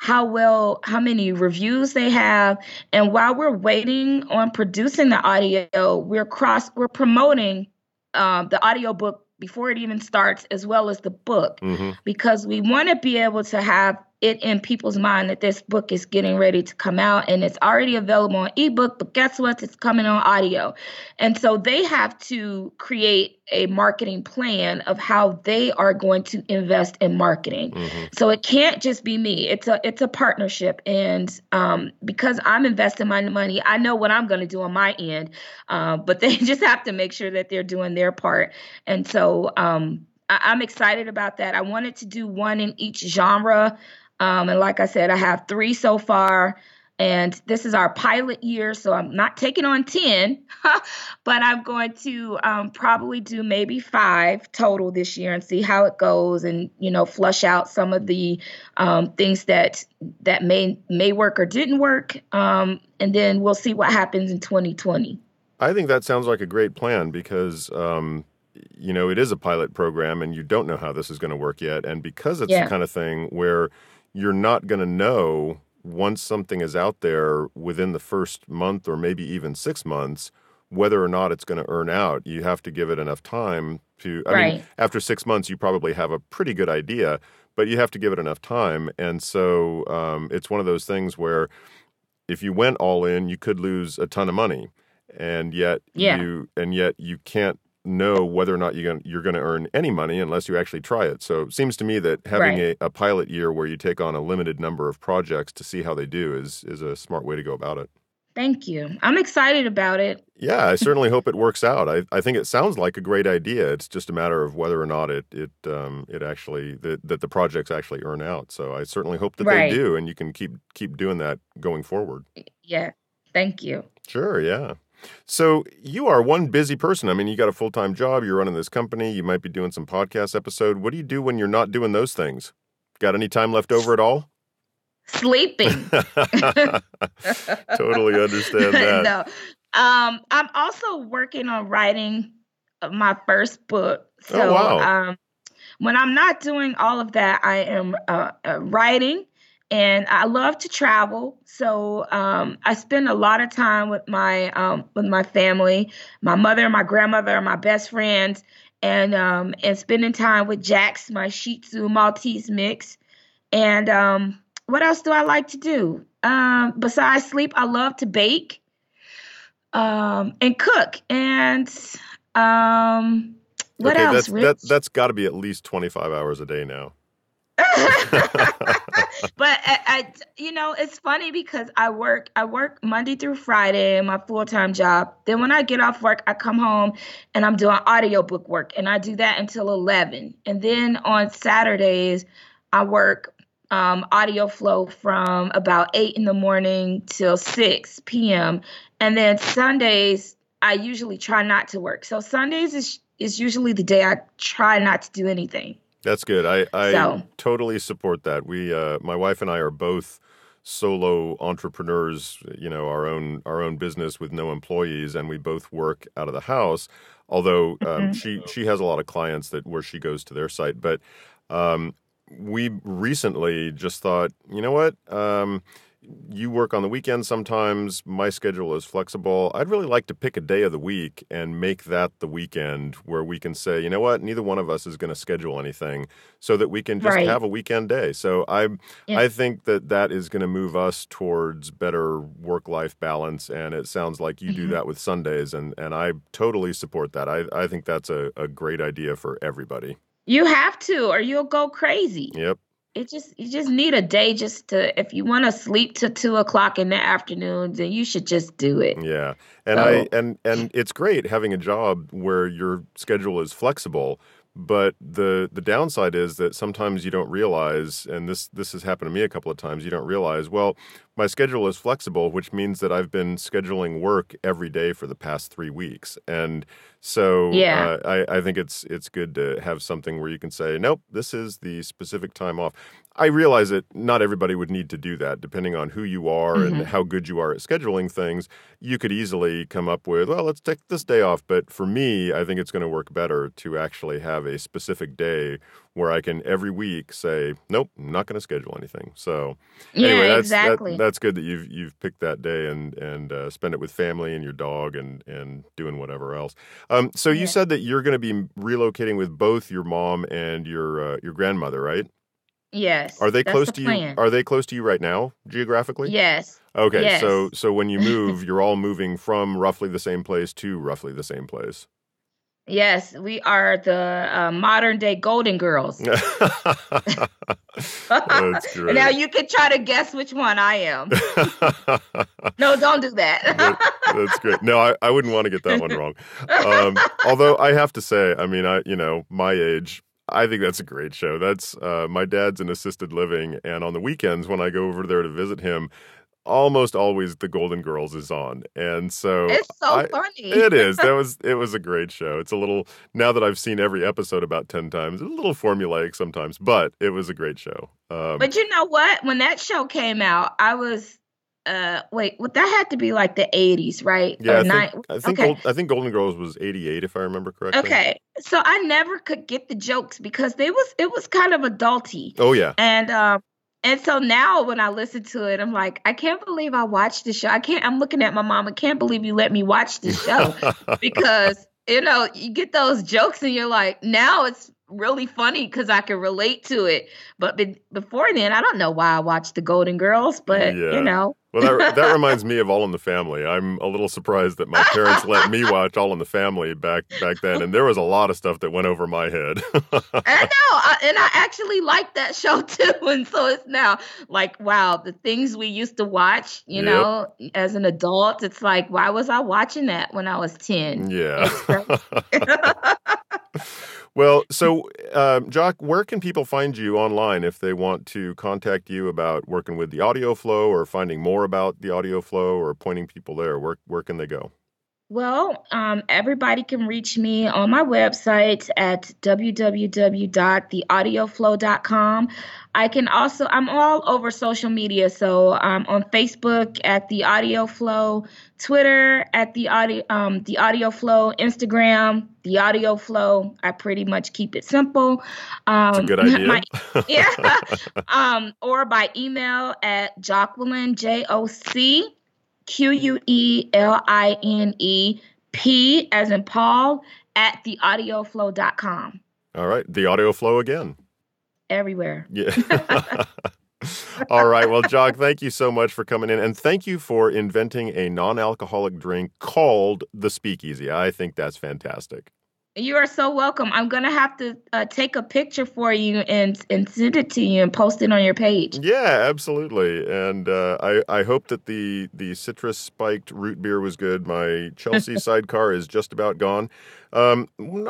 how well how many reviews they have and while we're waiting on producing the audio we're cross we're promoting uh, the audio book before it even starts as well as the book mm-hmm. because we want to be able to have it in people's mind that this book is getting ready to come out and it's already available on ebook but guess what? It's coming on audio. And so they have to create a marketing plan of how they are going to invest in marketing. Mm-hmm. so it can't just be me. It's a it's a partnership. And um, because i'm investing my money i know what i'm going to do on my end uh, but they just have to make sure that they're doing their part. And so um, I- i'm excited about that. I wanted to do one in each genre um, and like I said, I have three so far. And this is our pilot year, so I'm not taking on 10, but I'm going to um, probably do maybe five total this year and see how it goes and, you know, flush out some of the um, things that that may may work or didn't work. Um, and then we'll see what happens in 2020. I think that sounds like a great plan because um, you know, it is a pilot program and you don't know how this is going to work yet. And because it's yeah. the kind of thing where you're not going to know once something is out there within the first month or maybe even six months whether or not it's going to earn out. You have to give it enough time to. I right. mean, after six months, you probably have a pretty good idea, but you have to give it enough time. And so um, it's one of those things where if you went all in, you could lose a ton of money, and yet yeah. you and yet you can't know whether or not you're going you're going to earn any money unless you actually try it. So it seems to me that having right. a, a pilot year where you take on a limited number of projects to see how they do is is a smart way to go about it. Thank you. I'm excited about it. Yeah, I certainly hope it works out. I, I think it sounds like a great idea. It's just a matter of whether or not it it um, it actually that, that the projects actually earn out. So I certainly hope that right. they do, and you can keep keep doing that going forward. Yeah. Thank you. Sure. Yeah. So you are one busy person. I mean, you got a full time job. You're running this company. You might be doing some podcast episode. What do you do when you're not doing those things? Got any time left over at all? Sleeping. totally understand that. no. Um, I'm also working on writing my first book. Oh, so, oh, wow. um, when I'm not doing all of that, I am uh, uh, writing and I love to travel. So um, I spend a lot of time with my um, with my family. My mother, my grandmother, are my best friends, and um, and spending time with Jax, my Shih Tzu Maltese mix. And um, what else do I like to do? Um, besides sleep, I love to bake um, and cook. And what okay, else? That's, that, that's got to be at least twenty five hours a day now. but I, I, you know, it's funny because I work, I work Monday through Friday, my full time job. Then when I get off work, I come home and I'm doing audiobook work, and I do that until eleven. And then on Saturdays, I work um, audio flow from about eight in the morning till six p.m. And then Sundays, I usually try not to work. So Sundays is is usually the day I try not to do anything. That's good. I, I so. totally support that. We, uh, my wife and I are both solo entrepreneurs. You know, our own our own business with no employees, and we both work out of the house. Although um, mm-hmm. she she has a lot of clients that where she goes to their site, but um, we recently just thought, you know what? Um, you work on the weekends sometimes. My schedule is flexible. I'd really like to pick a day of the week and make that the weekend where we can say, you know what, neither one of us is going to schedule anything so that we can just Right. have a weekend day. So I Yeah. I think that that is going to move us towards better work-life balance and it sounds like you do Mhm. that with Sundays and and I totally support that. I I think that's a, a great idea for everybody. You have to, or you'll go crazy. Yep. It just you just need a day just to if you want to sleep to two o'clock in the afternoon, then you should just do it. Yeah. And I and and it's great having a job where your schedule is flexible, but the the downside is that sometimes you don't realize and this this has happened to me a couple of times, you don't realize, well, my schedule is flexible, which means that I've been scheduling work every day for the past 3 weeks. And so yeah, uh, I I think it's it's good to have something where you can say, nope, this is the specific time off. I realize that not everybody would need to do that depending on who you are and hmm how good you are at scheduling things you could easily come up with, well, let's take this day off. But for me, I think it's going to work better to actually have a specific day where I can every week say, nope, I'm not going to schedule anything. So yeah, anyway, that's that that's good that you've you've picked that day and and uh, spend it with family and your dog and and doing whatever else. Um, so you Yeah. said that you're going to be relocating with both your mom and your uh, your grandmother, right? Yes, Are they close the to you? Are they close to you right now geographically? Yes, Okay, so so when you move, you're all moving from roughly the same place to roughly the same place. Yes, we are the uh, modern day Golden Girls. Now you can try to guess which one I am. No, don't do That that. that's great. No, I, I wouldn't want to get that one wrong. Um, although I have to say, I mean, I you know my age, I think that's a great show. That's uh, my dad's in assisted living, and on the weekends when I go over there to visit him, almost always the Golden Girls is on, and so It's so I funny. it is that was it was a great show. It's a little now that I've seen every episode about ten times, a little formulaic sometimes, but it was a great show. Um, But you know what? When that show came out, I was uh wait, well, that had to be like the 80s, right? yeah, Or I think nine I think okay. I think Golden Girls was eighty eight if I remember correctly. Okay. So I never could get the jokes because they was it was kind of adulty. Oh yeah, And um and so now when I listen to it, I'm like, I can't believe I watched the show. I can't I'm looking at my mom, I can't believe you let me watch the show because you know, you get those jokes and you're like, now it's really funny because I can relate to it. But be- before then, I don't know why I watched the Golden Girls, but yeah. you know. Well, that that reminds me of All in the Family. I'm a little surprised that my parents let me watch All in the Family back back then, and there was a lot of stuff that went over my head. I know, I, and I actually liked that show too. And so it's now like, wow, the things we used to watch, you Yep. know, as an adult, it's like, why was I watching that when I was 10? yeah. Well, so um, Joc, where can people find you online if they want to contact you about working with the audio flow or finding more about the audio flow or pointing people there? Where where can they go? Well, um, everybody can reach me on my website at www.theaudioflow.com. I can also, I'm all over social media. So I'm on Facebook at The Audio Flow, Twitter at The Audio, um, The Audio Flow, Instagram, The Audio Flow. I pretty much keep it simple. It's a Um, good idea. my, yeah. um, or by email at Jocqueline, J O C Q U E L I N E P as in Paul at theaudioflow.com. All right, the audio flow again. Everywhere. Yeah. All right. Well, Joc, thank you so much for coming in. And thank you for inventing a non alcoholic drink called the Speakeasy. I think that's fantastic. You are so welcome. I'm gonna have to uh, take a picture for you and and send it to you and post it on your page. Yeah, absolutely. And uh, I, I hope that the, the citrus spiked root beer was good. My Chelsea sidecar is just about gone. Um,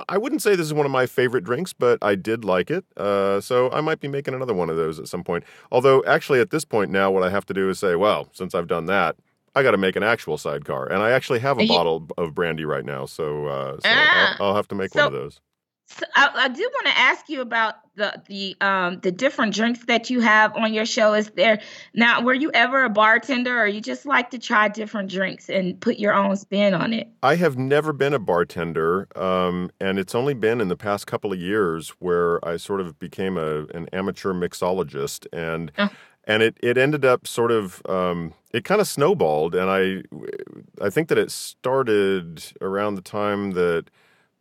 I wouldn't say this is one of my favorite drinks, but I did like it. Uh, so I might be making another one of those at some point. Although, actually, at this point now, what I have to do is say, well, since I've done that, I got to make an actual sidecar, and I actually have a You- bottle of brandy right now, so uh, so Ah, I'll, I'll have to make so- one of those. So I, I do want to ask you about the the um the different drinks that you have on your show. Is there now? Were you ever a bartender, or you just like to try different drinks and put your own spin on it? I have never been a bartender, um, and it's only been in the past couple of years where I sort of became a an amateur mixologist, and Oh. And it it ended up sort of um, it kind of snowballed, and I I think that it started around the time that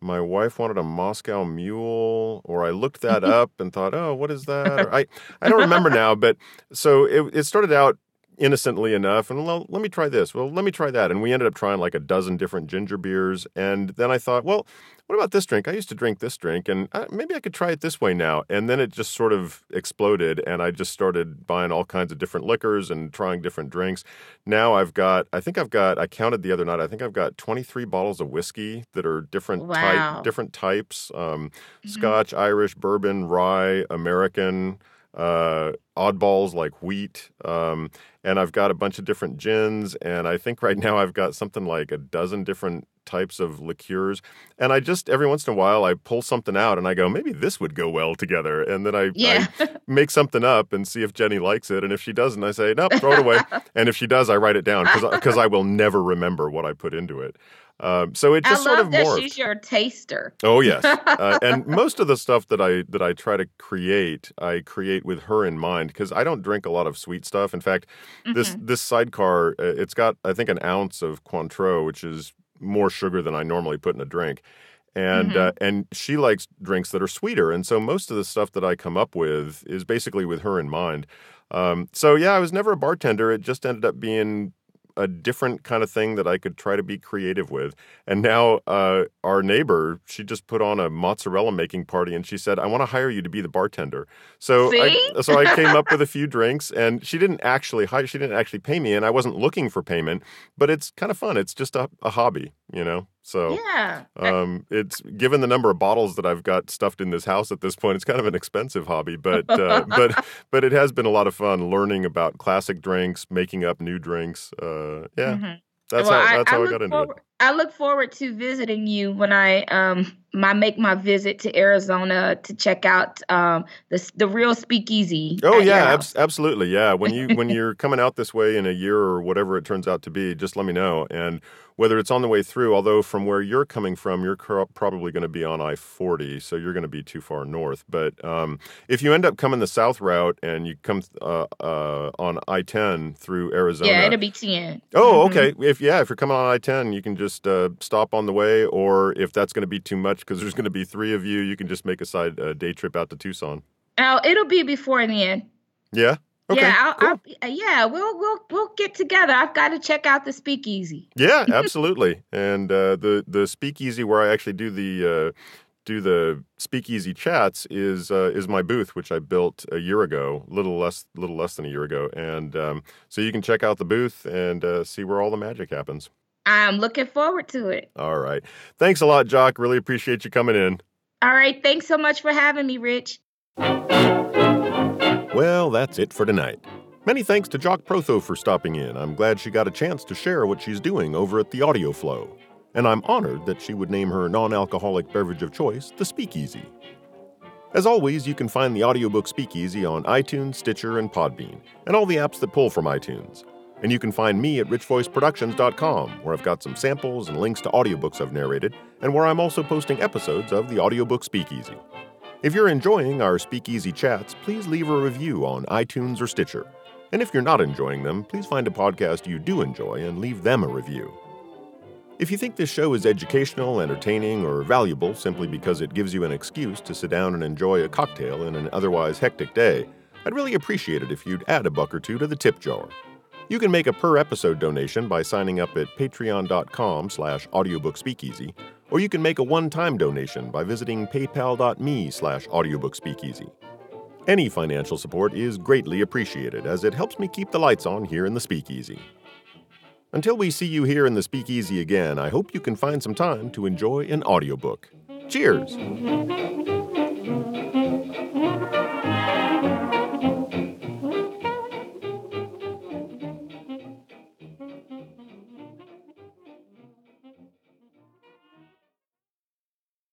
my wife wanted a Moscow Mule, or I looked that up and thought, oh, what is that? Or I I don't remember now, but so it it started out innocently enough and well, let me try this. Well let me try that. And we ended up trying like a dozen different ginger beers and then i thought well what about this drink? I used to drink this drink and uh, maybe i could try it this way now. And then it just sort of exploded and i just started buying all kinds of different liquors and trying different drinks. Now i've got i think i've got i counted the other night i think i've got 23 bottles of whiskey that are different Wow. type different types um, Mhm. scotch irish bourbon rye american uh, oddballs like wheat. Um, and I've got a bunch of different gins. And I think right now I've got something like a dozen different types of liqueurs. And I just, every once in a while, I pull something out and I go, maybe this would go well together. And then I, Yeah. I make something up and see if Jenny likes it. And if she doesn't, I say, nope, throw it away. and if she does, I write it down because I will never remember what I put into it. Um, so it I just love sort of that morphed. she's your taster. Oh yes, uh, and most of the stuff that I that I try to create, I create with her in mind because I don't drink a lot of sweet stuff. In fact, this Mhm. this sidecar, uh, it's got I think an ounce of Cointreau, which is more sugar than I normally put in a drink. And uh, and she likes drinks that are sweeter, and so most of the stuff that I come up with is basically with her in mind. Um, so yeah, I was never a bartender. It just ended up being a different kind of thing that I could try to be creative with. And now uh, our neighbor, she just put on a mozzarella making party, and she said, "I want to hire you to be the bartender." So I, so I came up with a few drinks, and she didn't actually hire, she didn't actually pay me, and I wasn't looking for payment, but it's kind of fun. It's just a, a hobby, you know. So yeah. um, it's given the number of bottles that I've got stuffed in this house at this point, it's kind of an expensive hobby, but uh, but but it has been a lot of fun learning about classic drinks, making up new drinks. Uh, yeah, Mhm. that's Well, how that's how I, look got into forward, I look forward to visiting you when I um my make my visit to Arizona to check out um the the real speakeasy. Oh yeah, abs- absolutely. Yeah, when you when you're coming out this way in a year or whatever it turns out to be, just let me know. And whether it's on the way through, although from where you're coming from, you're probably going to be on I-40, so you're going to be too far north. But um, if you end up coming the south route and you come uh, uh, on I-10 through Arizona, Yeah, it'll be ten. Oh, Mhm. okay. If yeah, if you're coming on I-10, you can just uh, stop on the way, or if that's going to be too much because there's going to be three of you, you can just make a side uh, day trip out to Tucson. Oh, it'll be before then. Yeah. Okay. yeah, I'll, cool. I'll, yeah, we'll we'll we'll get together. I've got to check out the speakeasy. yeah, absolutely. and uh, the the speakeasy where I actually do the uh, do the speakeasy chats is uh, is my booth, which I built a year ago, little less little less than a year ago, and um, so you can check out the booth and uh, see where all the magic happens. I'm looking forward to it. All right. Thanks a lot, Joc. Really appreciate you coming in. All right, thanks so much for having me, Rich. Well, that's it for tonight. Many thanks to Joc Protho for stopping in. I'm glad she got a chance to share what she's doing over at the Audio Flow. And I'm honored that she would name her non alcoholic beverage of choice the Speakeasy. As always, you can find the audiobook Speakeasy on iTunes, Stitcher, and Podbean, and all the apps that pull from iTunes. And you can find me at richvoiceproductions.com, where I've got some samples and links to audiobooks I've narrated, and where I'm also posting episodes of the audiobook Speakeasy. If you're enjoying our Speakeasy chats, please leave a review on iTunes or Stitcher. And if you're not enjoying them, please find a podcast you do enjoy and leave them a review. If you think this show is educational, entertaining, or valuable simply because it gives you an excuse to sit down and enjoy a cocktail in an otherwise hectic day, I'd really appreciate it if you'd add a buck or two to the tip jar. You can make a per episode donation by signing up at patreon.com slash audiobookspeakeasy, or you can make a one-time donation by visiting paypal.me slash audiobookspeakeasy. Any financial support is greatly appreciated as it helps me keep the lights on here in the speakeasy. Until we see you here in the speakeasy again, I hope you can find some time to enjoy an audiobook. Cheers!